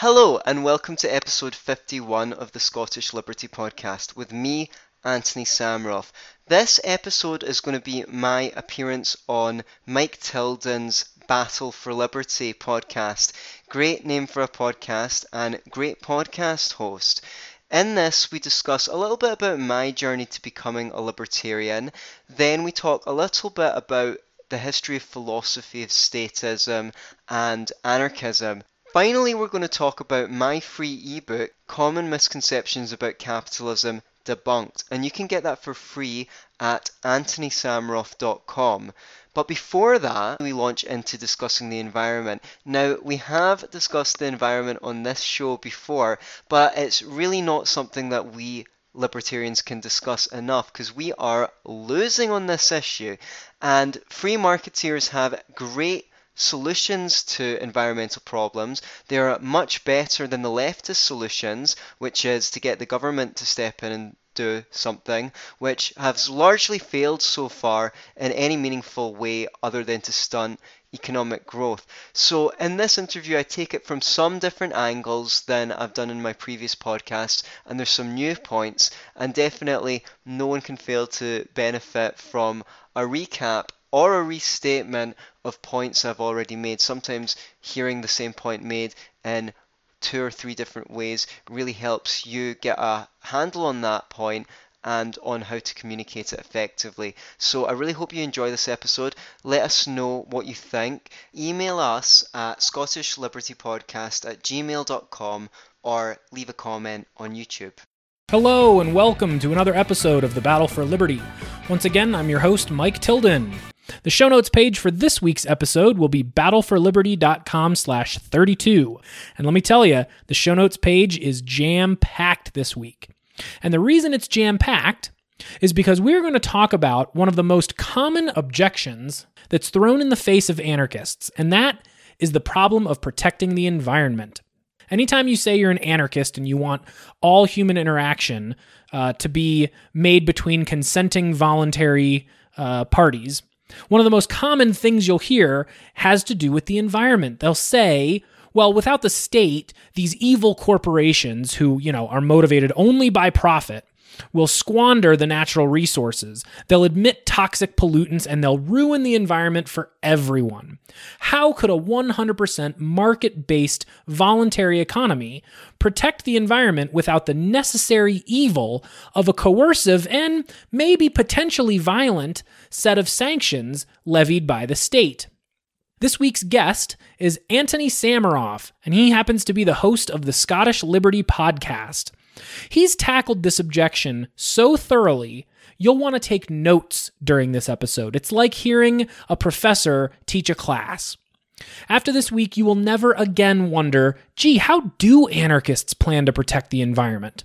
Hello, and welcome to episode 51 of the Scottish Liberty Podcast with me, Anthony Sammeroff. This episode is going to be my appearance on Mike Tilden's Battle for Liberty podcast. Great name for a podcast and great podcast host. In this, we discuss a little bit about my journey to becoming a libertarian. Then we talk a little bit about the history of philosophy of statism and anarchism. Finally, we're going to talk about my free ebook, Common Misconceptions About Capitalism Debunked, and you can get that for free at anthonysammeroff.com. But before that, we launch into discussing the environment. Now, we have discussed the environment on this show before, but it's really not something that we libertarians can discuss enough because we are losing on this issue. And free marketeers have great solutions to environmental problems. They are much better than the leftist solutions, which is to get the government to step in and do something, which has largely failed so far in any meaningful way other than to stunt economic growth. So, in this interview, I take it from some different angles than I've done in my previous podcasts, and there's some new points, and definitely no one can fail to benefit from a recap or a restatement of points I've already made. Sometimes hearing the same point made in two or three different ways really helps you get a handle on that point and on how to communicate it effectively. So I really hope you enjoy this episode. Let us know what you think. Email us at scottishlibertypodcast at gmail.com or leave a comment on YouTube. Hello, and welcome to another episode of the Battle for Liberty. Once again, I'm your host, Mike Tilden. The show notes page for this week's episode will be battleforliberty.com slash 32. And let me tell you, the show notes page is jam-packed this week. And the reason it's jam-packed is because we're going to talk about one of the most common objections that's thrown in the face of anarchists, and that is the problem of protecting the environment. Anytime you say you're an anarchist and you want all human interaction uh, to be made between consenting voluntary uh, parties, one of the most common things you'll hear has to do with the environment. They'll say, well, without the state, these evil corporations who, you know, are motivated only by profit will squander the natural resources. They'll emit toxic pollutants and they'll ruin the environment for everyone. How could a 100% market based voluntary economy protect the environment without the necessary evil of a coercive and maybe potentially violent set of sanctions levied by the state? This week's guest is Anthony Sammeroff, and he happens to be the host of the Scottish Liberty podcast. He's tackled this objection so thoroughly, you'll want to take notes during this episode. It's like hearing a professor teach a class. After this week, you will never again wonder gee, how do anarchists plan to protect the environment?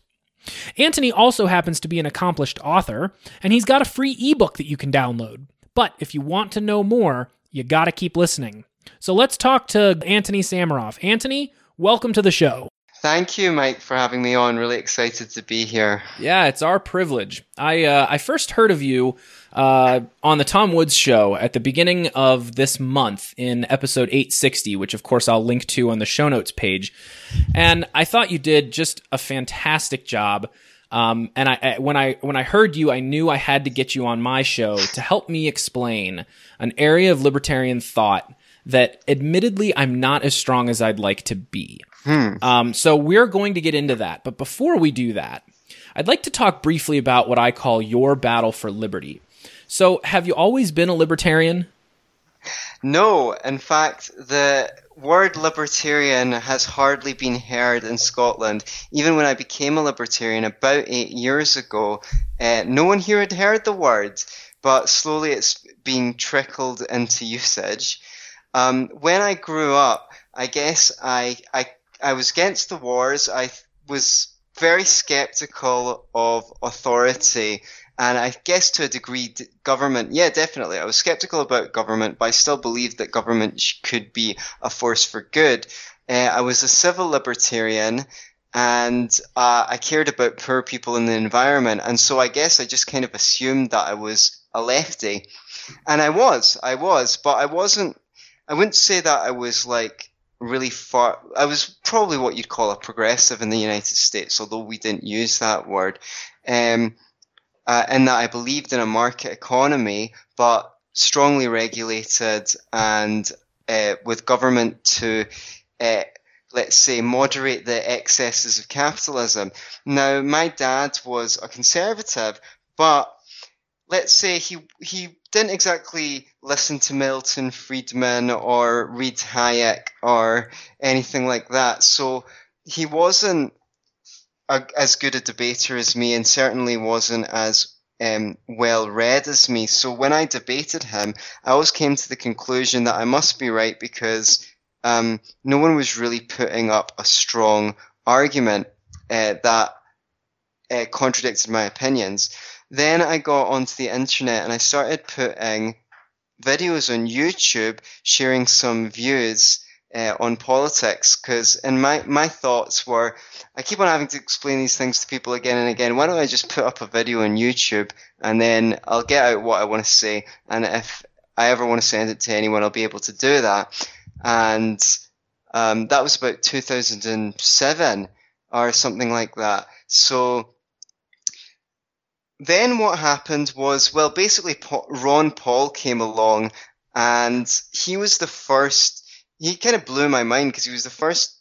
Anthony also happens to be an accomplished author, and he's got a free ebook that you can download. But if you want to know more, you gotta keep listening. So let's talk to Anthony Sammeroff. Anthony, welcome to the show. Thank you, Mike, for having me on. Really excited to be here. Yeah, it's our privilege. I uh, I first heard of you uh, on the Tom Woods show at the beginning of this month in episode 860, which of course I'll link to on the show notes page. And I thought you did just a fantastic job. Um, and I, when I when I heard you, I knew I had to get you on my show to help me explain an area of libertarian thought that, admittedly, I'm not as strong as I'd like to be. Hmm. Um, so we're going to get into that. But before we do that, I'd like to talk briefly about what I call your battle for liberty. So, have you always been a libertarian? No, in fact, the word libertarian has hardly been heard in Scotland. Even when I became a libertarian about eight years ago, uh, no one here had heard the word, but slowly it's been trickled into usage. Um, when I grew up, I guess I, I I was against the wars. I was very skeptical of authority and I guess to a degree, government, yeah, definitely. I was skeptical about government, but I still believed that government could be a force for good. Uh, I was a civil libertarian and uh, I cared about poor people and the environment. And so I guess I just kind of assumed that I was a lefty. And I was, I was, but I wasn't, I wouldn't say that I was like really far. I was probably what you'd call a progressive in the United States, although we didn't use that word. Um, uh, in that I believed in a market economy, but strongly regulated and uh, with government to, uh, let's say, moderate the excesses of capitalism. Now, my dad was a conservative, but let's say he he didn't exactly listen to Milton Friedman or read Hayek or anything like that. So he wasn't a, as good a debater as me, and certainly wasn't as um, well read as me. So when I debated him, I always came to the conclusion that I must be right because um, no one was really putting up a strong argument uh, that uh, contradicted my opinions. Then I got onto the internet and I started putting videos on YouTube sharing some views uh, on politics because and my my thoughts were I keep on having to explain these things to people again and again. Why don't I just put up a video on YouTube and then I'll get out what I want to say and if I ever want to send it to anyone, I'll be able to do that. And um, that was about 2007 or something like that. So then what happened was, well, basically Ron Paul came along and he was the first, he kind of blew my mind because he was the first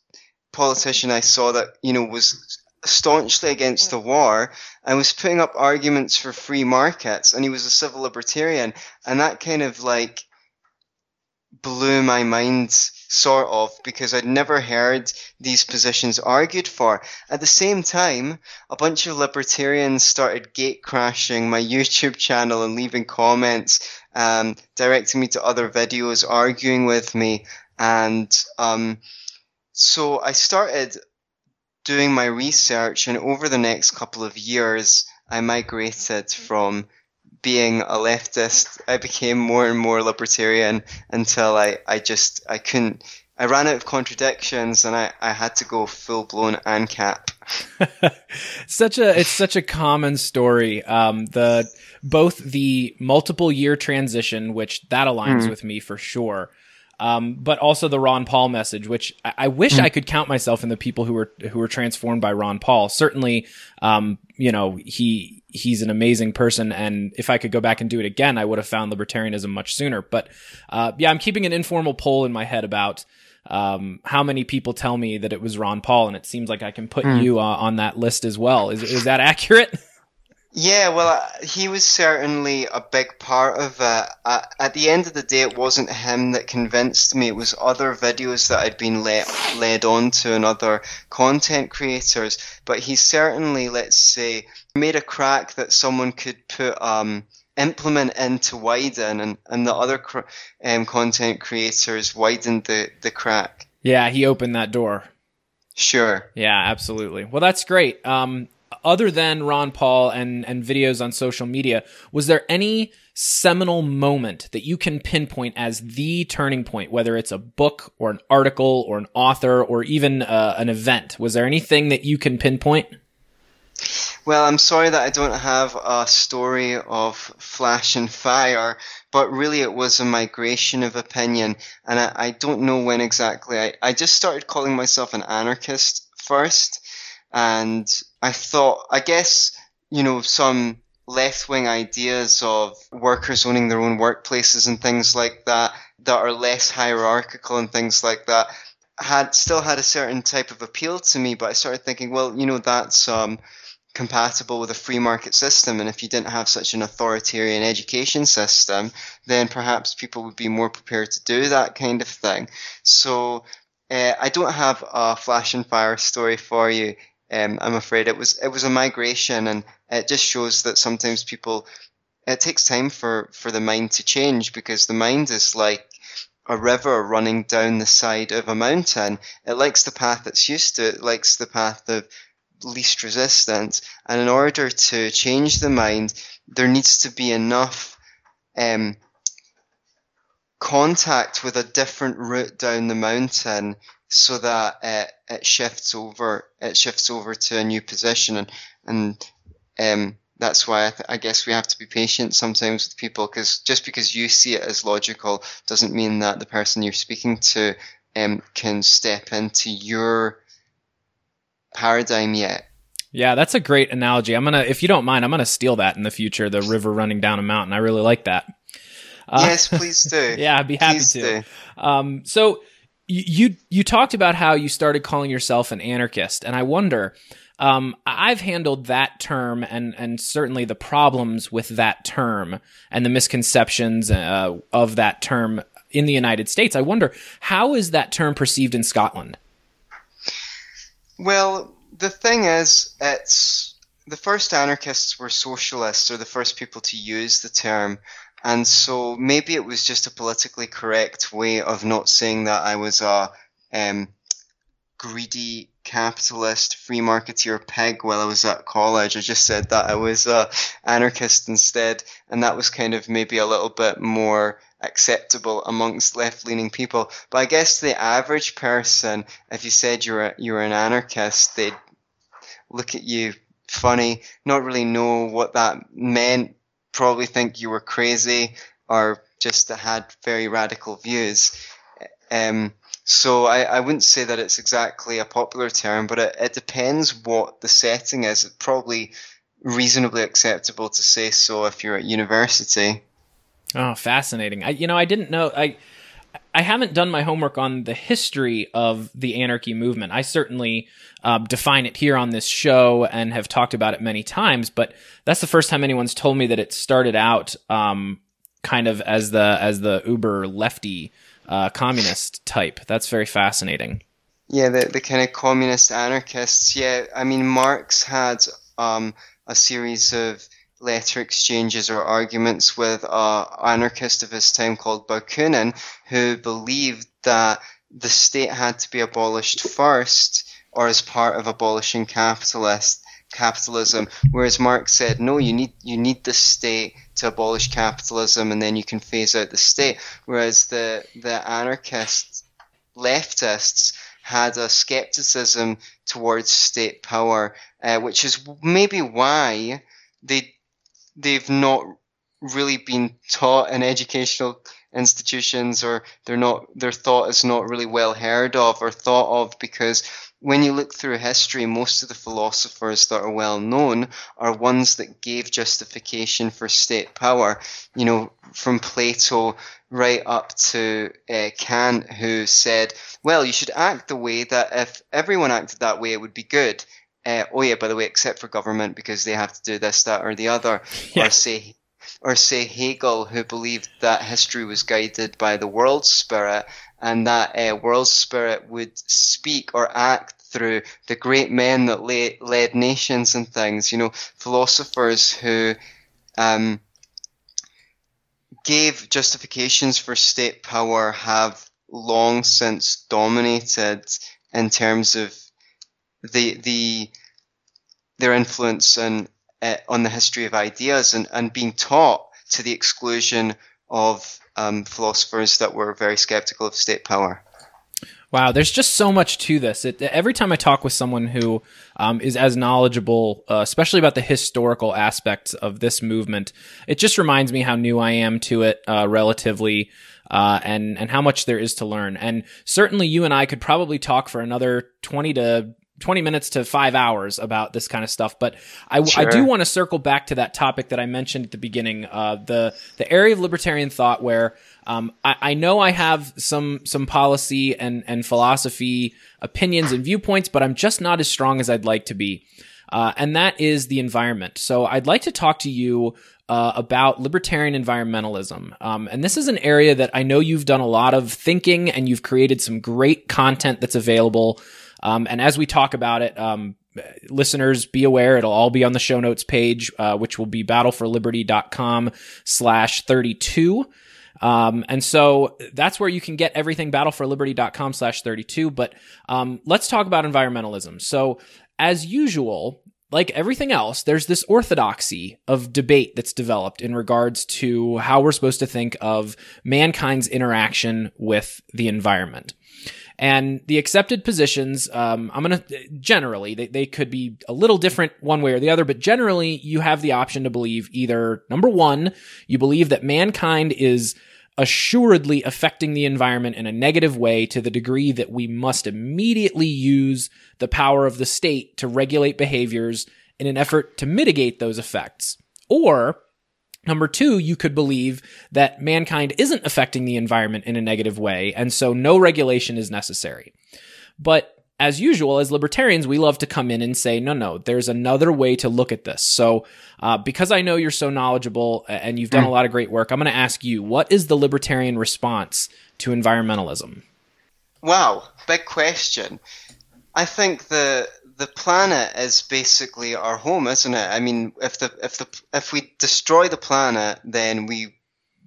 politician I saw that, you know, was staunchly against the war and was putting up arguments for free markets and he was a civil libertarian. And that kind of like blew my mind sort of, because I'd never heard these positions argued for. At the same time, a bunch of libertarians started gate crashing my YouTube channel and leaving comments, um, directing me to other videos, arguing with me. And um, so I started doing my research, and over the next couple of years, I migrated from being a leftist, I became more and more libertarian until I, I just I couldn't I ran out of contradictions and I, I had to go full blown ANCAP. such a it's such a common story. Um, the both the multiple year transition, which that aligns mm. with me for sure. Um, but also the Ron Paul message, which I, I wish mm. I could count myself in the people who were who were transformed by Ron Paul. Certainly, um, you know he he's an amazing person. And if I could go back and do it again, I would have found libertarianism much sooner. But uh, yeah, I'm keeping an informal poll in my head about um, how many people tell me that it was Ron Paul, and it seems like I can put mm. you uh, on that list as well. Is is that accurate? Yeah, well, uh, he was certainly a big part of it. Uh, at the end of the day, it wasn't him that convinced me. It was other videos that I'd been let, led on to and other content creators. But he certainly, let's say, made a crack that someone could put um, implement into widen, and, and the other cr- um, content creators widened the, the crack. Yeah, he opened that door. Sure. Yeah, absolutely. Well, that's great. Um, other than Ron Paul and, and videos on social media, was there any seminal moment that you can pinpoint as the turning point, whether it's a book or an article or an author or even uh, an event? Was there anything that you can pinpoint? Well, I'm sorry that I don't have a story of flash and fire, but really it was a migration of opinion, and I, I don't know when exactly. I, I just started calling myself an anarchist first, and I thought, I guess, you know, some left wing ideas of workers owning their own workplaces and things like that, that are less hierarchical and things like that, had still had a certain type of appeal to me. But I started thinking, well, you know, that's um, compatible with a free market system. And if you didn't have such an authoritarian education system, then perhaps people would be more prepared to do that kind of thing. So uh, I don't have a flash and fire story for you. Um, I'm afraid it was it was a migration, and it just shows that sometimes people it takes time for for the mind to change because the mind is like a river running down the side of a mountain. It likes the path it's used to. It likes the path of least resistance. And in order to change the mind, there needs to be enough um, contact with a different route down the mountain so that it, it shifts over it shifts over to a new position and and um, that's why I, th- I, guess we have to be patient sometimes with people because just because you see it as logical doesn't mean that the person you're speaking to um, can step into your paradigm yet. Yeah, that's a great analogy. I'm gonna, if you don't mind, I'm gonna steal that in the future. The river running down a mountain. I really like that. Uh, yes, please do. yeah, I'd be happy please to. Um, so you you talked about how you started calling yourself an anarchist, and I wonder. Um, I've handled that term and and certainly the problems with that term and the misconceptions uh, of that term in the United States. I wonder how is that term perceived in Scotland? Well, the thing is, it's the first anarchists were socialists, or the first people to use the term. And so maybe it was just a politically correct way of not saying that I was a um, greedy capitalist free marketeer pig while I was at college. I just said that I was a anarchist instead, and that was kind of maybe a little bit more acceptable amongst left-leaning people. But I guess the average person, if you said you're a, you're an anarchist, they'd look at you funny, not really know what that meant, probably think you were crazy or just had very radical views. Um, so I, I wouldn't say that it's exactly a popular term, but it, it depends what the setting is. It's probably reasonably acceptable to say so if you're at university. Oh, fascinating. I, you know, I didn't know. I I haven't done my homework on the history of the anarchy movement. I certainly uh, define it here on this show and have talked about it many times, but that's the first time anyone's told me that it started out um, kind of as the as the uber lefty uh, communist type. That's very fascinating. Yeah, the the kind of communist anarchists. Yeah, I mean Marx had um, a series of letter exchanges or arguments with an anarchist of his time called Bakunin, who believed that the state had to be abolished first or as part of abolishing capitalist capitalism. Whereas marx said no you need you need the state to abolish capitalism and then you can phase out the state. Whereas the the anarchists leftists had a skepticism towards state power uh, which is maybe why they they've not really been taught in educational institutions or they're not their thought is not really well heard of or thought of because when you look through history, most of the philosophers that are well known are ones that gave justification for state power. You know, from Plato right up to uh, Kant, who said, well, you should act the way that if everyone acted that way, it would be good. Uh, oh yeah, by the way, except for government because they have to do this, that, or the other. Yeah. Or say, or say Hegel, who believed that history was guided by the world spirit, and that uh, world spirit would speak or act through the great men that led, led nations and things. You know, philosophers who um, gave justifications for state power have long since dominated in terms of the the their influence and uh, on the history of ideas and, and being taught to the exclusion of um, philosophers that were very skeptical of state power. Wow, there's just so much to this. It, every time I talk with someone who um, is as knowledgeable, uh, especially about the historical aspects of this movement, it just reminds me how new I am to it, uh, relatively, uh, and and how much there is to learn. And certainly, you and I could probably talk for another twenty to 20 minutes to five hours about this kind of stuff. But I, sure. I do want to circle back to that topic that I mentioned at the beginning, uh, the, the area of libertarian thought where, um, I, I, know I have some, some policy and, and philosophy opinions and viewpoints, but I'm just not as strong as I'd like to be. Uh, and that is the environment. So I'd like to talk to you uh, about libertarian environmentalism. Um, and this is an area that I know you've done a lot of thinking and you've created some great content that's available um, and as we talk about it, um, listeners be aware it'll all be on the show notes page, uh, which will be battleforliberty.com slash 32. Um, and so that's where you can get everything battleforliberty.com slash 32. But, um, let's talk about environmentalism. So as usual, like everything else, there's this orthodoxy of debate that's developed in regards to how we're supposed to think of mankind's interaction with the environment. And the accepted positions, um, I'm going to generally, they, they could be a little different one way or the other, but generally you have the option to believe either number one, you believe that mankind is assuredly affecting the environment in a negative way to the degree that we must immediately use the power of the state to regulate behaviors in an effort to mitigate those effects. Or, Number two, you could believe that mankind isn't affecting the environment in a negative way, and so no regulation is necessary. But as usual, as libertarians, we love to come in and say, no, no, there's another way to look at this. So, uh, because I know you're so knowledgeable and you've done a lot of great work, I'm going to ask you, what is the libertarian response to environmentalism? Wow, big question. I think the the planet is basically our home, isn't it? I mean, if the if the if we destroy the planet, then we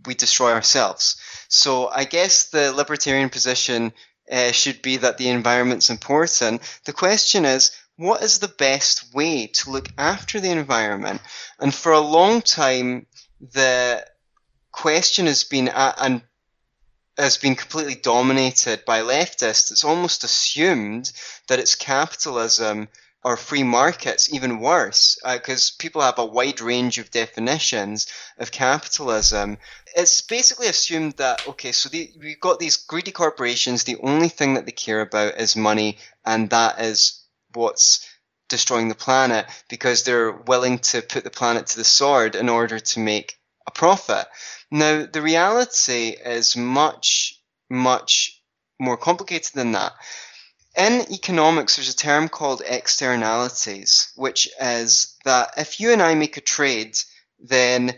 we destroy ourselves. So I guess the libertarian position uh, should be that the environment's important. The question is, what is the best way to look after the environment? And for a long time, the question has been, and has been completely dominated by leftists. It's almost assumed that it's capitalism or free markets, even worse, because uh, people have a wide range of definitions of capitalism. It's basically assumed that, okay, so the, we've got these greedy corporations, the only thing that they care about is money, and that is what's destroying the planet because they're willing to put the planet to the sword in order to make a profit. Now, the reality is much, much more complicated than that. In economics, there's a term called externalities, which is that if you and I make a trade, then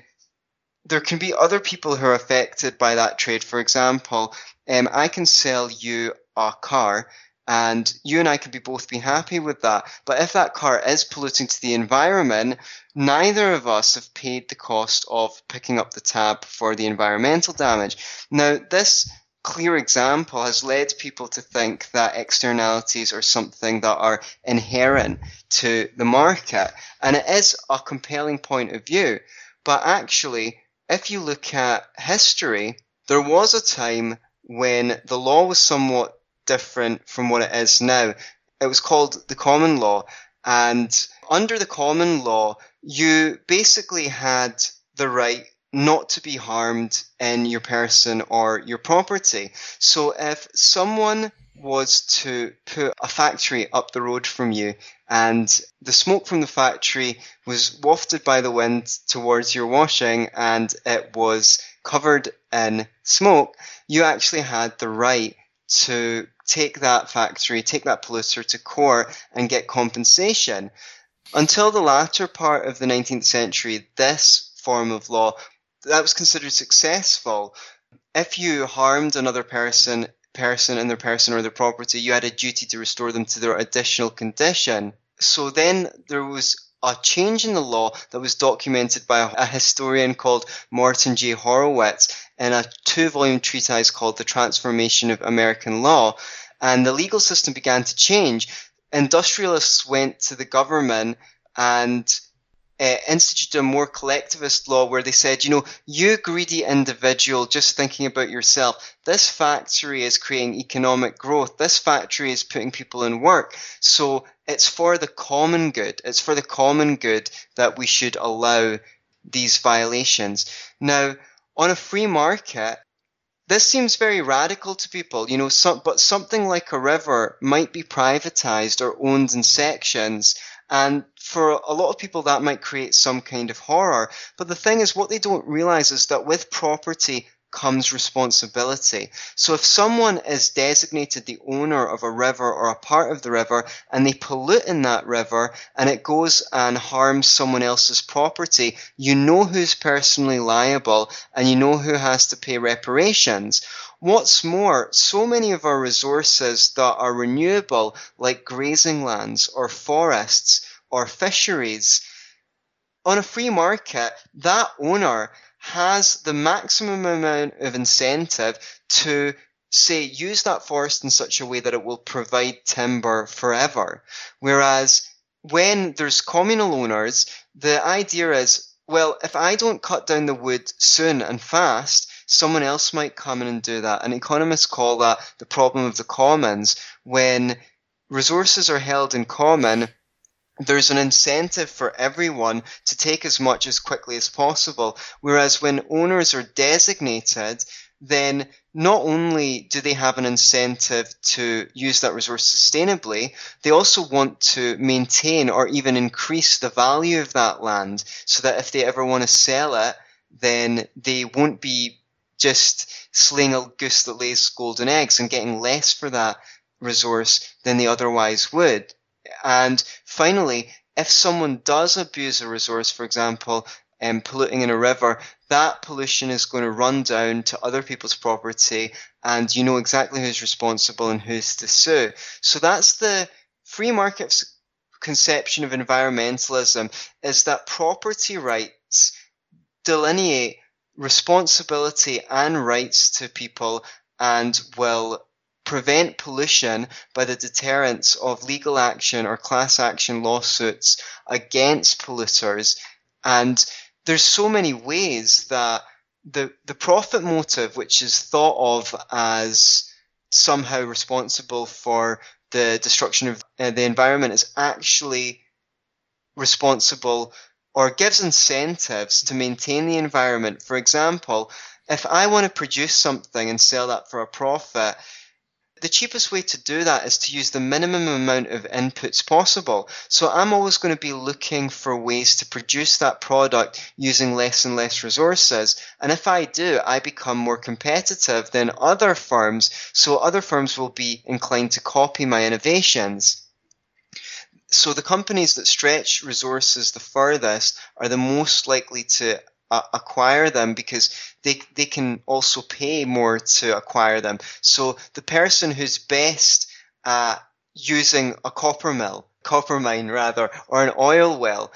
there can be other people who are affected by that trade. For example, um, I can sell you a car and you and I could be both be happy with that. But if that car is polluting to the environment, neither of us have paid the cost of picking up the tab for the environmental damage. Now, this clear example has led people to think that externalities are something that are inherent to the market. And it is a compelling point of view. But actually, if you look at history, there was a time when the law was somewhat different from what it is now. It was called the common law. And under the common law, you basically had the right not to be harmed in your person or your property. So if someone was to put a factory up the road from you and the smoke from the factory was wafted by the wind towards your washing and it was covered in smoke, you actually had the right to take that factory, take that polluter to court and get compensation. Until the latter part of the 19th century, this form of law that was considered successful. If you harmed another person, person and their person or their property, you had a duty to restore them to their additional condition. So then there was a change in the law that was documented by a historian called Morton J. Horwitz in a two volume treatise called The Transformation of American Law. And the legal system began to change. Industrialists went to the government and uh, instituted a more collectivist law where they said, you know, you greedy individual just thinking about yourself, this factory is creating economic growth. This factory is putting people in work. So it's for the common good. It's for the common good that we should allow these violations. Now, on a free market, this seems very radical to people, you know, some, but something like a river might be privatized or owned in sections and for a lot of people, that might create some kind of horror. But the thing is, what they don't realize is that with property comes responsibility. So if someone is designated the owner of a river or a part of the river and they pollute in that river and it goes and harms someone else's property, you know who's personally liable and you know who has to pay reparations. What's more, so many of our resources that are renewable, like grazing lands or forests or fisheries, on a free market, that owner has the maximum amount of incentive to say use that forest in such a way that it will provide timber forever. Whereas when there's communal owners, the idea is, well, if I don't cut down the wood soon and fast, someone else might come in and do that. And economists call that the problem of the commons. When resources are held in common, there's an incentive for everyone to take as much as quickly as possible. Whereas when owners are designated, then not only do they have an incentive to use that resource sustainably, they also want to maintain or even increase the value of that land so that if they ever want to sell it, then they won't be just slaying a goose that lays golden eggs and getting less for that resource than they otherwise would. And finally, if someone does abuse a resource, for example, um, polluting in a river, that pollution is going to run down to other people's property, and you know exactly who's responsible and who's to sue. So that's the free market's conception of environmentalism: is that property rights delineate responsibility and rights to people and will prevent pollution by the deterrence of legal action or class action lawsuits against polluters. And there's so many ways that the the profit motive, which is thought of as somehow responsible for the destruction of uh, the environment, is actually responsible or gives incentives to maintain the environment. For example, if I want to produce something and sell that for a profit, the cheapest way to do that is to use the minimum amount of inputs possible. So I'm always going to be looking for ways to produce that product using less and less resources. And if I do, I become more competitive than other firms. So other firms will be inclined to copy my innovations. So the companies that stretch resources the furthest are the most likely to uh, acquire them because they they can also pay more to acquire them. So the person who's best at using a copper mill, copper mine rather, or an oil well,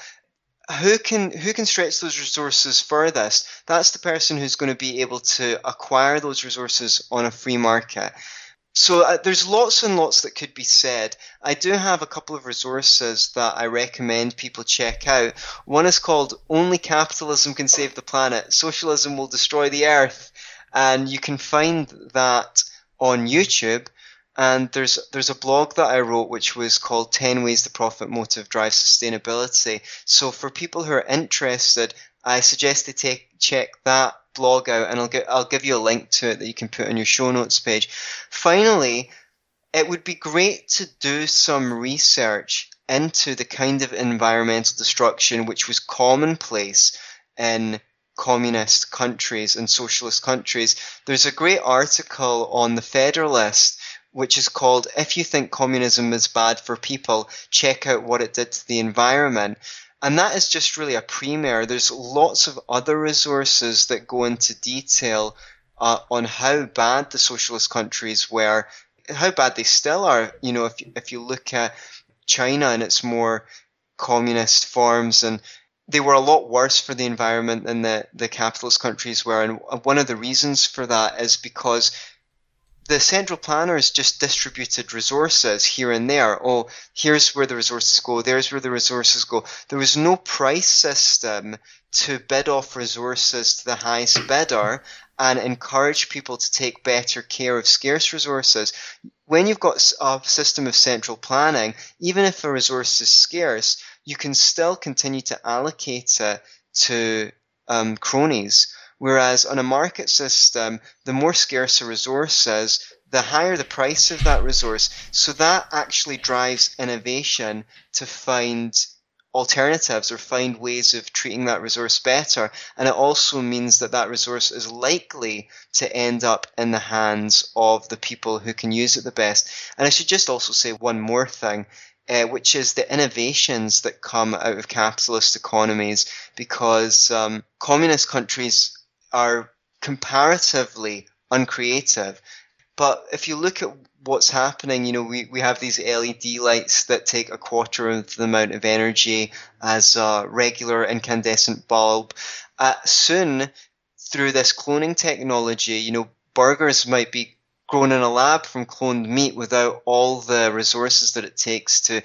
who can who can stretch those resources furthest? That's the person who's going to be able to acquire those resources on a free market. So uh, there's lots and lots that could be said. I do have a couple of resources that I recommend people check out. One is called Only Capitalism Can Save the Planet. Socialism Will Destroy the Earth. And you can find that on YouTube. And there's there's a blog that I wrote which was called 10 Ways the Profit Motive Drives Sustainability. So for people who are interested, I suggest they take check that blog out, and I'll get I'll give you a link to it that you can put on your show notes page. Finally, it would be great to do some research into the kind of environmental destruction which was commonplace in communist countries and socialist countries. There's a great article on the Federalist which is called If You Think Communism is Bad for People, Check Out What It Did to the Environment. And that is just really a premier. There's lots of other resources that go into detail uh, on how bad the socialist countries were, how bad they still are. You know, if if you look at China and its more communist forms, and they were a lot worse for the environment than the the capitalist countries were. And one of the reasons for that is because the central planners just distributed resources here and there. Oh, here's where the resources go, there's where the resources go. There was no price system to bid off resources to the highest bidder and encourage people to take better care of scarce resources. When you've got a system of central planning, even if a resource is scarce, you can still continue to allocate it to um, cronies Whereas on a market system, the more scarce a resource is, the higher the price of that resource. So that actually drives innovation to find alternatives or find ways of treating that resource better. And it also means that that resource is likely to end up in the hands of the people who can use it the best. And I should just also say one more thing. Uh, which is the innovations that come out of capitalist economies, because um, communist countries are comparatively uncreative. But if you look at what's happening, you know, we, we have these LED lights that take a quarter of the amount of energy as a regular incandescent bulb. Uh, soon, through this cloning technology, you know, burgers might be grown in a lab from cloned meat without all the resources that it takes to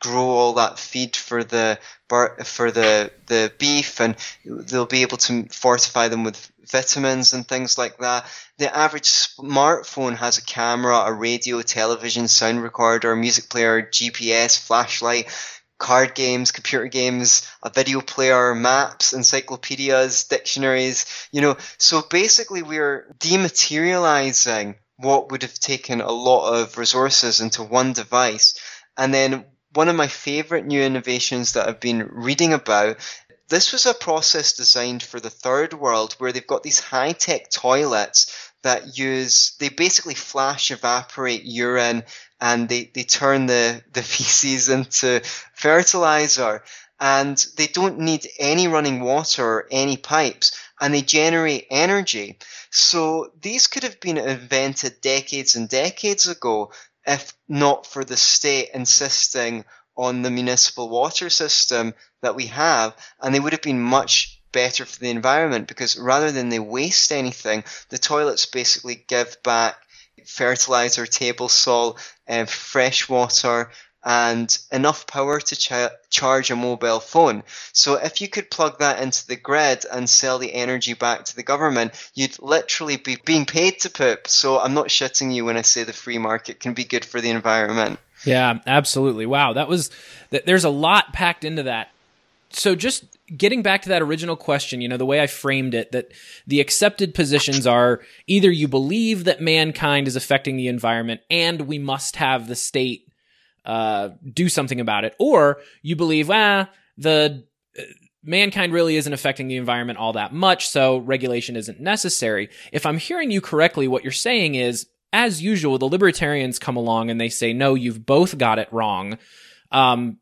grow all that feed for the for the the beef, and they'll be able to fortify them with vitamins and things like that. The average smartphone has a camera, a radio, television, sound recorder, music player, GPS, flashlight. card games, computer games, a video player, maps, encyclopedias, dictionaries, you know. So basically, we're dematerializing what would have taken a lot of resources into one device. And then one of my favorite new innovations that I've been reading about this was a process designed for the third world where they've got these high tech toilets that use, they basically flash evaporate urine and they, they turn the, the feces into fertilizer and they don't need any running water or any pipes and they generate energy. So these could have been invented decades and decades ago if not for the state insisting on the municipal water system that we have, and they would have been much better for the environment because rather than they waste anything, the toilets basically give back fertilizer, table salt, and fresh water, and enough power to ch- charge a mobile phone. So if you could plug that into the grid and sell the energy back to the government, you'd literally be being paid to poop. So I'm not shitting you when I say the free market can be good for the environment. Yeah, absolutely. Wow, that was that. there's a lot packed into that. So just getting back to that original question, you know, the way I framed it, that the accepted positions are either you believe that mankind is affecting the environment and we must have the state uh, do something about it, or you believe, ah, the uh, mankind really isn't affecting the environment all that much, so regulation isn't necessary. If I'm hearing you correctly, what you're saying is, as usual, the libertarians come along and they say, no, you've both got it wrong. Um,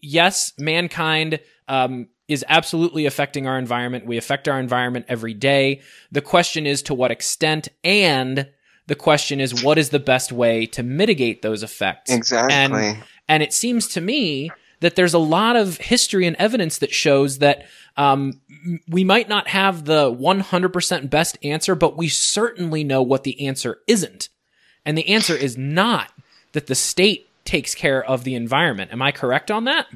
yes, mankind um, is absolutely affecting our environment. We affect our environment every day. The question is to what extent and the question is, what is the best way to mitigate those effects? Exactly. And, and it seems to me that there's a lot of history and evidence that shows that um, we might not have the 100% best answer, but we certainly know what the answer isn't. And the answer is not that the state takes care of the environment. Am I correct on that?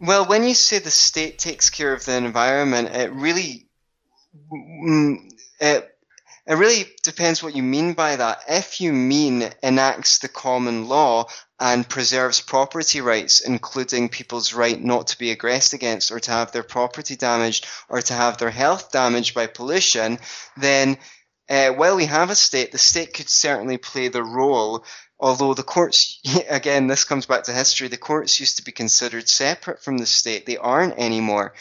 Well, when you say the state takes care of the environment, it really mm, it it really depends what you mean by that. If you mean enacts the common law and preserves property rights, including people's right not to be aggressed against or to have their property damaged or to have their health damaged by pollution, then uh, while we have a state, the state could certainly play the role although the courts, again, this comes back to history, the courts used to be considered separate from the state. They aren't anymore.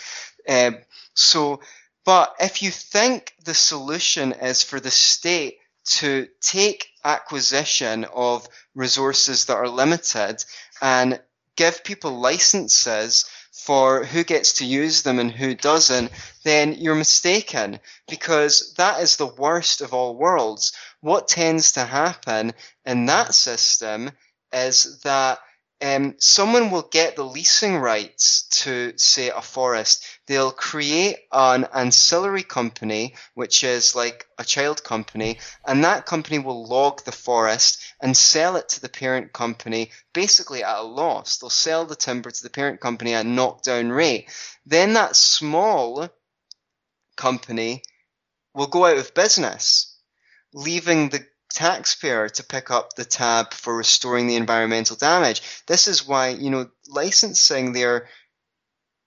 Uh, so but if you think the solution is for the state to take acquisition of resources that are limited and give people licenses for who gets to use them and who doesn't, then you're mistaken because that is the worst of all worlds. What tends to happen in that system is that um, someone will get the leasing rights to, say, a forest. They'll create an ancillary company, which is like a child company, and that company will log the forest and sell it to the parent company basically at a loss. They'll sell the timber to the parent company at a knockdown rate. Then that small company will go out of business, leaving the taxpayer to pick up the tab for restoring the environmental damage. This is why, you know, licensing there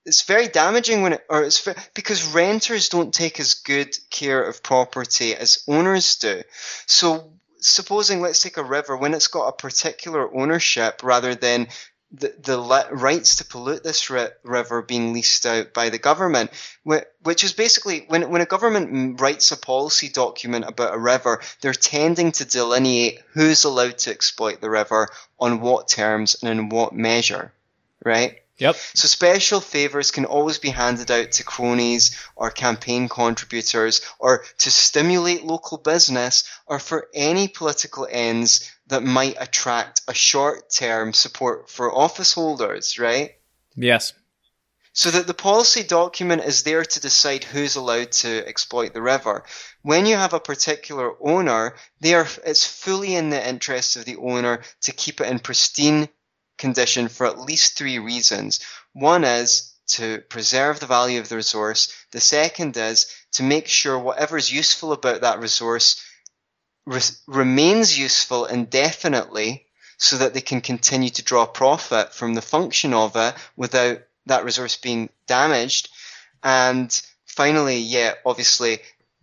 it's very damaging when it, or it's because renters don't take as good care of property as owners do. So supposing let's take a river when it's got a particular ownership rather than the, the rights to pollute this ri- river being leased out by the government, which is basically when, when a government writes a policy document about a river, they're tending to delineate who's allowed to exploit the river on what terms and in what measure, right? Yep. So special favors can always be handed out to cronies or campaign contributors or to stimulate local business or for any political ends that might attract a short term support for office holders, right? Yes. So that the policy document is there to decide who's allowed to exploit the river. When you have a particular owner, they are, it's fully in the interest of the owner to keep it in pristine condition for at least three reasons. One is to preserve the value of the resource. The second is to make sure whatever is useful about that resource re- remains useful indefinitely. so that they can continue to draw profit from the function of it without that resource being damaged. And finally, yeah, obviously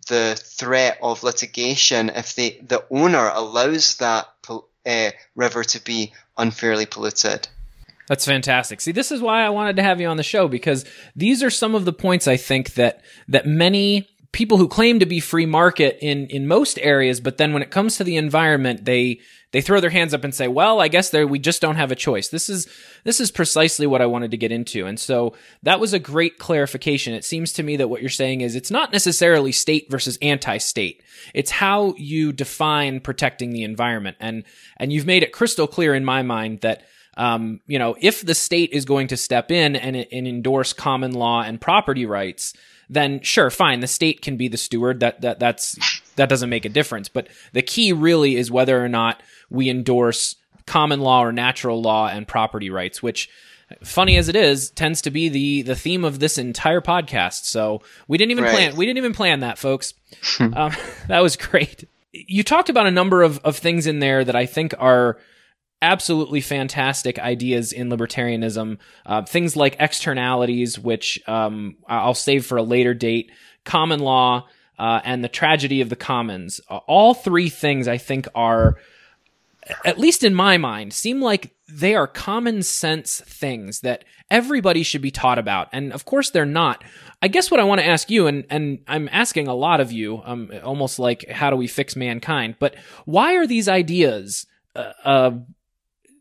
the threat of litigation if the, the owner allows that uh, river to be unfairly polluted. That's fantastic. See, this is why I wanted to have you on the show because these are some of the points I think that that many people who claim to be free market in in most areas, but then when it comes to the environment, they they throw their hands up and say, "Well, I guess there we just don't have a choice." This is this is precisely what I wanted to get into, and so that was a great clarification. It seems to me that what you're saying is it's not necessarily state versus anti-state. It's how you define protecting the environment, and and you've made it crystal clear in my mind that um, you know, if the state is going to step in and, and endorse common law and property rights, then sure, fine, the state can be the steward. That that that's that doesn't make a difference. But the key really is whether or not we endorse common law or natural law and property rights, which funny as it is, tends to be the the theme of this entire podcast. So we didn't even right. plan we didn't even plan that, folks. um, that was great. You talked about a number of, of things in there that I think are absolutely fantastic ideas in libertarianism. Uh, things like externalities, which um, I'll save for a later date, common law, uh, and the tragedy of the commons. All three things I think are, at least in my mind, seem like they are common sense things that everybody should be taught about. And of course, they're not. I guess what I want to ask you, and, and I'm asking a lot of you, um, almost like how do we fix mankind, but why are these ideas uh, uh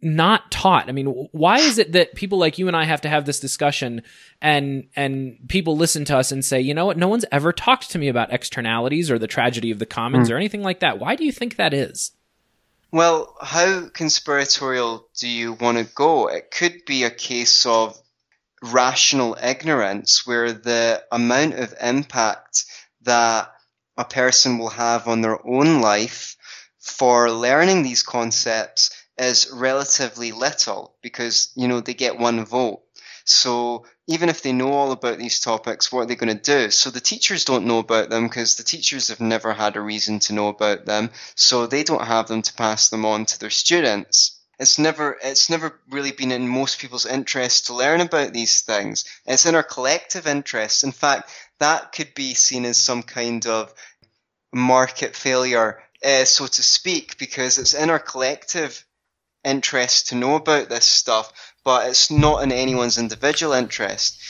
not taught. I mean, why is it that people like you and I have to have this discussion and and people listen to us and say, "You know what? No one's ever talked to me about externalities or the tragedy of the commons mm. or anything like that." Why do you think that is? Well, how conspiratorial do you want to go? It could be a case of rational ignorance where the amount of impact that a person will have on their own life for learning these concepts is relatively little because, you know, they get one vote. So even if they know all about these topics, what are they going to do? So the teachers don't know about them because the teachers have never had a reason to know about them. So they don't have them to pass them on to their students. It's never, it's never really been in most people's interest to learn about these things. It's in our collective interest. In fact, that could be seen as some kind of market failure, uh, so to speak, because it's in our collective interest to know about this stuff, but it's not in anyone's individual interest.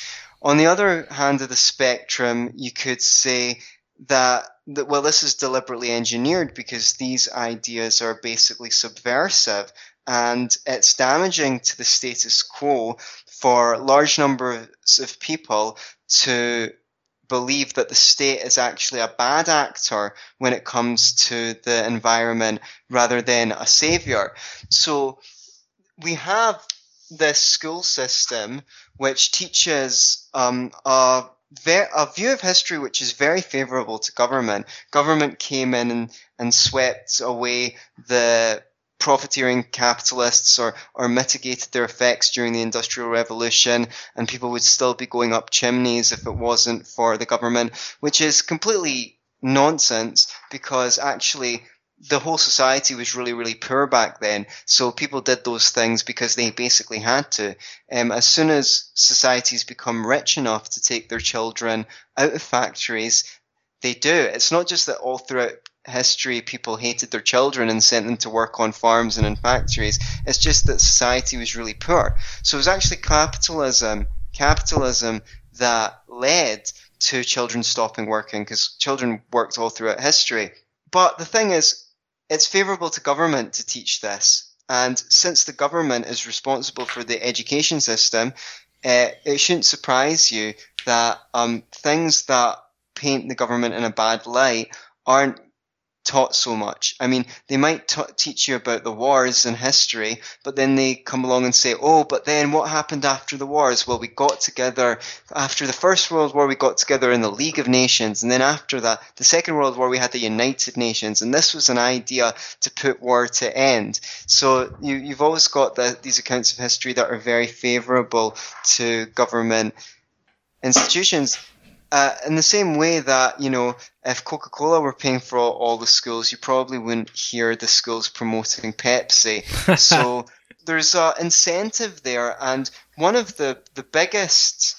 On the other hand of the spectrum, you could say that, that well, this is deliberately engineered because these ideas are basically subversive and it's damaging to the status quo for large numbers of people to believe that the state is actually a bad actor when it comes to the environment rather than a savior. So we have this school system which teaches um, a, a view of history which is very favorable to government. Government came in and, and swept away the profiteering capitalists or, or mitigated their effects during the Industrial Revolution, and people would still be going up chimneys if it wasn't for the government, which is completely nonsense because actually the whole society was really, really poor back then. So people did those things because they basically had to. Um, as soon as societies become rich enough to take their children out of factories, they do. It's not just that all throughout history people hated their children and sent them to work on farms and in factories. It's just that society was really poor. So it was actually capitalism, capitalism that led to children stopping working because children worked all throughout history. But the thing is, it's favorable to government to teach this. And since the government is responsible for the education system, uh, it shouldn't surprise you that um, things that paint the government in a bad light aren't taught so much. I mean, they might t- teach you about the wars and history, but then they come along and say, oh, but then what happened after the wars? Well, we got together after the First World War, we got together in the League of Nations, and then after that, the Second World War, we had the United Nations, and this was an idea to put war to end. So you, you've always got the, these accounts of history that are very favorable to government institutions Uh, in the same way that, you know, if Coca Cola were paying for all, all, the schools, you probably wouldn't hear the schools promoting Pepsi. so there's an incentive there. And one of the, the biggest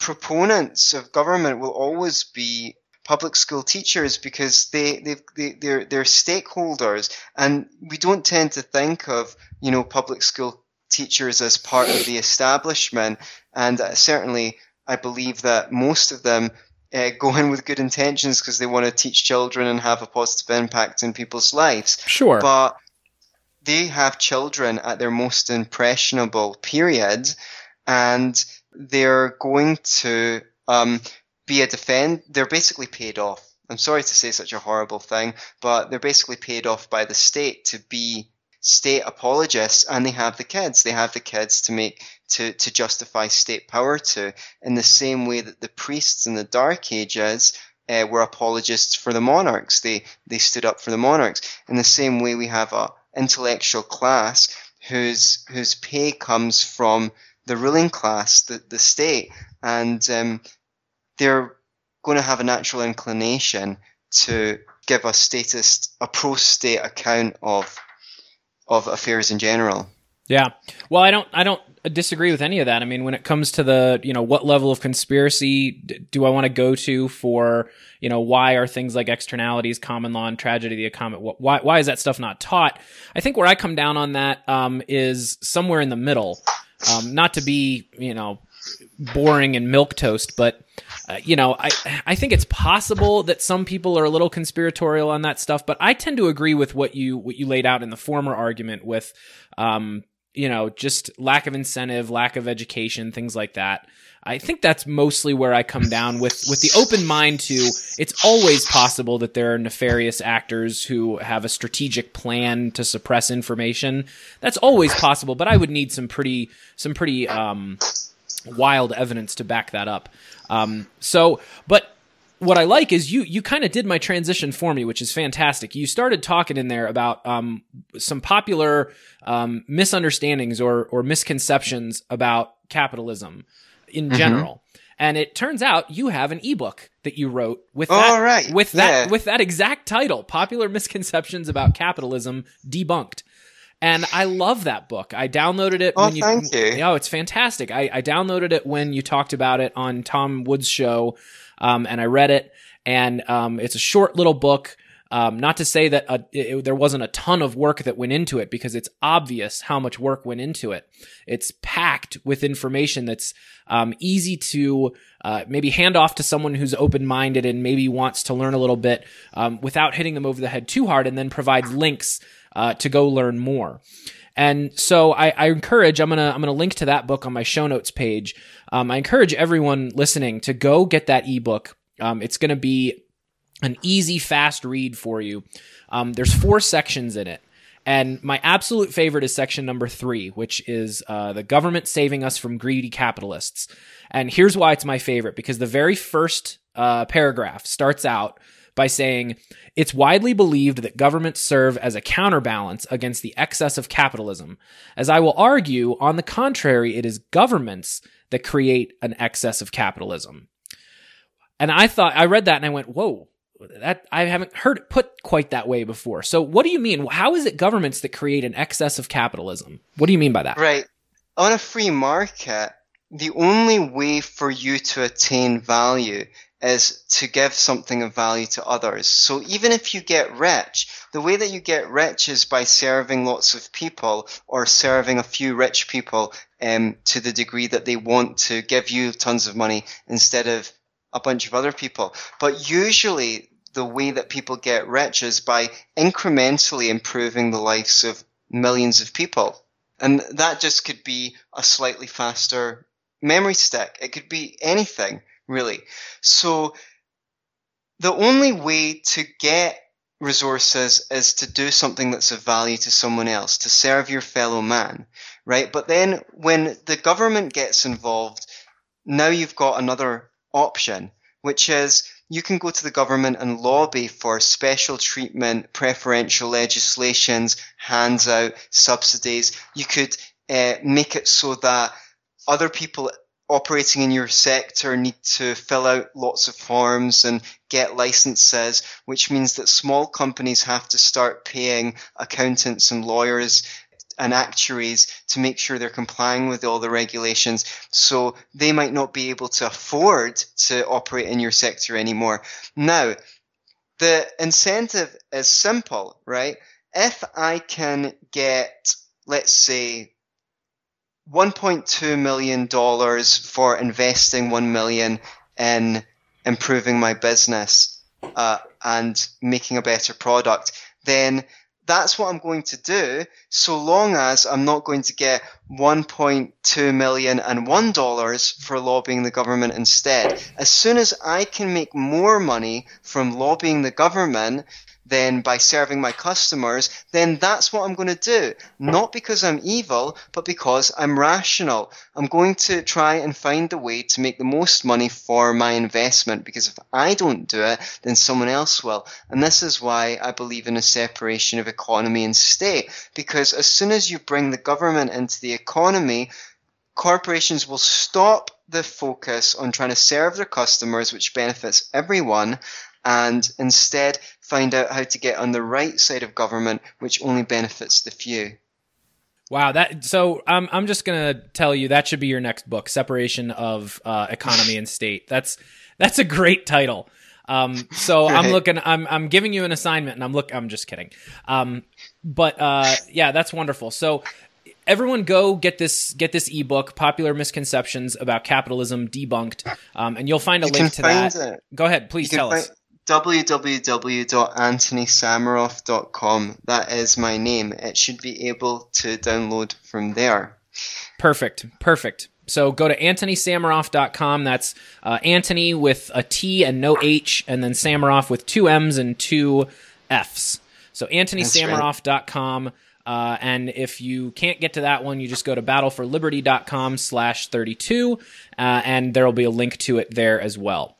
proponents of government will always be public school teachers because they, they, they, they're, they're stakeholders. And we don't tend to think of, you know, public school teachers as part of the establishment. And uh, certainly, I believe that most of them uh, go in with good intentions because they want to teach children and have a positive impact in people's lives. Sure. But they have children at their most impressionable period, and they're going to um, be a defend. They're basically paid off. I'm sorry to say such a horrible thing, but they're basically paid off by the state to be state apologists and they have the kids. They have the kids to make to, to justify state power to, in the same way that the priests in the Dark Ages uh, were apologists for the monarchs. They they stood up for the monarchs. In the same way, we have a intellectual class whose whose pay comes from the ruling class, the the state, and um, they're going to have a natural inclination to give a statist, a pro-state account of of affairs in general. Yeah. Well, I don't I don't disagree with any of that. I mean, when it comes to the, you know, what level of conspiracy do I want to go to for, you know, why are things like externalities, common law, and tragedy the common? Why why is that stuff not taught? I think where I come down on that um, is somewhere in the middle. Um, not to be, you know, boring and milk toast, but uh, you know, I I think it's possible that some people are a little conspiratorial on that stuff, but I tend to agree with what you what you laid out in the former argument with, um, you know, just lack of incentive, lack of education, things like that. I think that's mostly where I come down with with the open mind to it's always possible that there are nefarious actors who have a strategic plan to suppress information. That's always possible, but I would need some pretty some pretty um, wild evidence to back that up. Um, so, but what I like is you you kind of did my transition for me, which is fantastic. You started talking in there about um, some popular um, misunderstandings or or misconceptions about capitalism in mm-hmm. general. And it turns out you have an ebook that you wrote with that oh, right. with that yeah. with that exact title, Popular Misconceptions About Capitalism Debunked. And I love that book. I downloaded it oh, when you. Thank you. Oh, it's fantastic. I, I downloaded it when you talked about it on Tom Woods' show, um, and I read it. And um, it's a short little book. Um, not to say that a, it, there wasn't a ton of work that went into it, because it's obvious how much work went into it. It's packed with information that's um, easy to uh, maybe hand off to someone who's open minded and maybe wants to learn a little bit um, without hitting them over the head too hard, and then provides links uh, to go learn more. And so I, I, encourage, I'm gonna, I'm gonna link to that book on my show notes page. Um, I encourage everyone listening to go get that ebook. Um, it's gonna be an easy, fast read for you. Um, there's four sections in it. And my absolute favorite is section number three, which is uh, the government saving us from greedy capitalists. And here's why it's my favorite because the very first uh, paragraph starts out by saying it's widely believed that governments serve as a counterbalance against the excess of capitalism. As I will argue, on the contrary, it is governments that create an excess of capitalism. And I thought, I read that and I went, whoa, that I haven't heard it put quite that way before. So what do you mean? How is it governments that create an excess of capitalism? What do you mean by that? Right. On a free market, the only way for you to attain value is to give something of value to others. So even if you get rich, the way that you get rich is by serving lots of people or serving a few rich people um, to the degree that they want to give you tons of money instead of a bunch of other people. But usually the way that people get rich is by incrementally improving the lives of millions of people. And that just could be a slightly faster memory stick. It could be anything really. So the only way to get resources is to do something that's of value to someone else, to serve your fellow man, right? But then when the government gets involved, now you've got another option, which is you can go to the government and lobby for special treatment, preferential legislations, hands out, subsidies. You could uh, make it so that other people operating in your sector need to fill out lots of forms and get licenses, which means that small companies have to start paying accountants and lawyers and actuaries to make sure they're complying with all the regulations. So they might not be able to afford to operate in your sector anymore. Now, the incentive is simple, right? If I can get, let's say, $1.2 million for investing 1 million in improving my business uh, and making a better product, then that's what I'm going to do so long as I'm not going to get 1.2 million and one dollars for lobbying the government instead. As soon as I can make more money from lobbying the government, then by serving my customers, then that's what I'm going to do. Not because I'm evil, but because I'm rational. I'm going to try and find a way to make the most money for my investment because if I don't do it, then someone else will. And this is why I believe in a separation of economy and state because as soon as you bring the government into the economy, corporations will stop the focus on trying to serve their customers, which benefits everyone, and instead find out how to get on the right side of government, which only benefits the few. Wow, that so I'm I'm just gonna tell you that should be your next book, separation of uh, economy and state. That's that's a great title. Um, so right. I'm looking, I'm I'm giving you an assignment, and I'm look, I'm just kidding. Um, but uh, yeah, that's wonderful. So everyone go get this get this ebook popular misconceptions about capitalism debunked um, and you'll find a you link to that it. go ahead please tell find, us www.antonysammeroff.com. That is my name. It should be able to download from there. Perfect. Perfect. So go to antonysammeroff.com. That's uh, Antony with a T and no H, and then Sammeroff with two M's and two F's. So antonysammeroff.com. Right. Uh, and if you can't get to that one, you just go to battleforliberty.com slash 32, uh, and there will be a link to it there as well.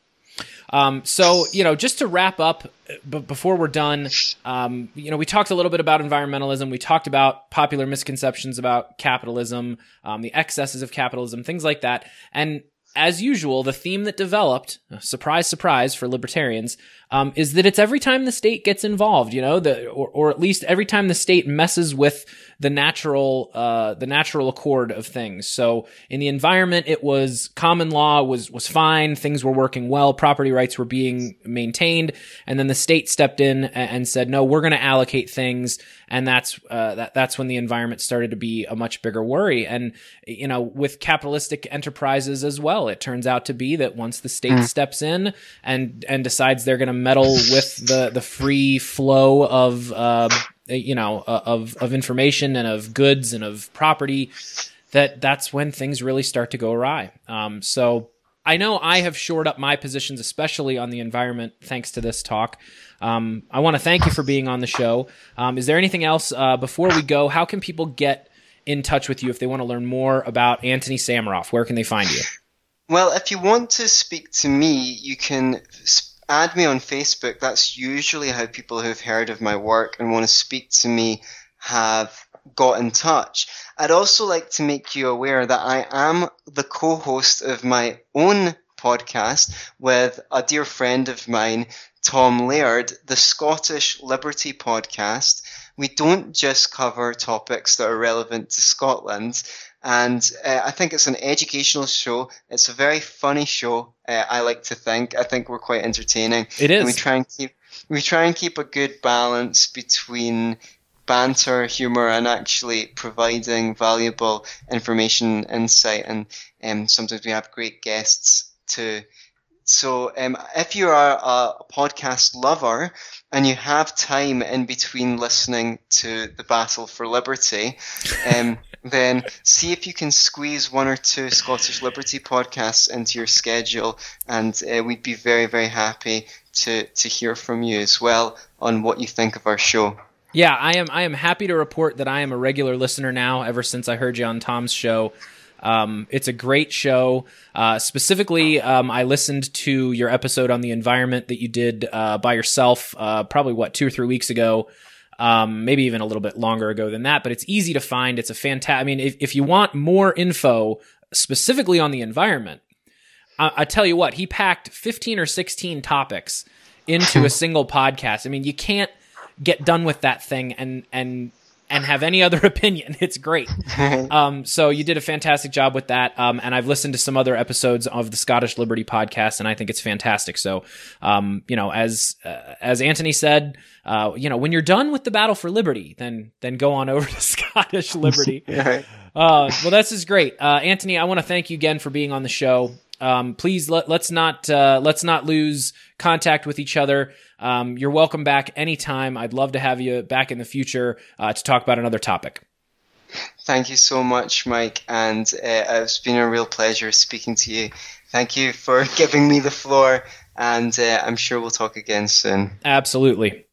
Um, so, you know, just to wrap up, but before we're done, um, you know, we talked a little bit about environmentalism. We talked about popular misconceptions about capitalism, um, the excesses of capitalism, things like that. And as usual, the theme that developed, surprise, surprise for libertarians, um, is that it's every time the state gets involved, you know, the, or, or at least every time the state messes with the natural uh, the natural accord of things. So in the environment, it was common law was was fine, things were working well, property rights were being maintained, and then the state stepped in and said, no, we're going to allocate things, and that's uh, that that's when the environment started to be a much bigger worry. And you know, with capitalistic enterprises as well, it turns out to be that once the state mm. steps in and and decides they're going to meddle with the the free flow of uh, uh, you know, uh, of of information and of goods and of property, that that's when things really start to go awry. Um, so I know I have shored up my positions, especially on the environment, thanks to this talk. Um, I want to thank you for being on the show. Um, is there anything else uh, before we go? How can people get in touch with you if they want to learn more about Antony Sammeroff? Where can they find you? Well, if you want to speak to me, you can add me on Facebook. That's usually how people who've heard of my work and want to speak to me have got in touch. I'd also like to make you aware that I am the co-host of my own podcast with a dear friend of mine, Tom Laird, the Scottish Liberty Podcast. We don't just cover topics that are relevant to Scotland. And uh, I think it's an educational show. It's a very funny show. Uh, I like to think. I think we're quite entertaining. It is. And we try and keep we try and keep a good balance between banter, humor, and actually providing valuable information, insight, and um, sometimes we have great guests too. So um, if you are a podcast lover and you have time in between listening to the Battle for Liberty, um, then see if you can squeeze one or two Scottish Liberty podcasts into your schedule, and uh, we'd be very, very happy to to hear from you as well on what you think of our show. Yeah, I am. I am happy to report that I am a regular listener now. Ever since I heard you on Tom's show, um, it's a great show. Uh, specifically, um, I listened to your episode on the environment that you did uh, by yourself, uh, probably what two or three weeks ago um, maybe even a little bit longer ago than that. But it's easy to find. It's a fantastic. I mean, if, if you want more info specifically on the environment, I, I tell you what, he packed 15 or 16 topics into a single podcast. I mean, you can't get done with that thing and and and have any other opinion. It's great. Um, so you did a fantastic job with that. Um, and I've listened to some other episodes of the Scottish Liberty podcast, and I think it's fantastic. So, um, you know, as uh, as Antony said, uh, you know, when you're done with the battle for liberty, then then go on over to Scottish Liberty. uh, well, this is great, uh, Antony. I want to thank you again for being on the show. Um, please let, let's not uh, let's not lose contact with each other. Um, you're welcome back anytime. I'd love to have you back in the future uh, to talk about another topic. Thank you so much, Mike, and uh, it's been a real pleasure speaking to you. Thank you for giving me the floor, and uh, I'm sure we'll talk again soon. Absolutely.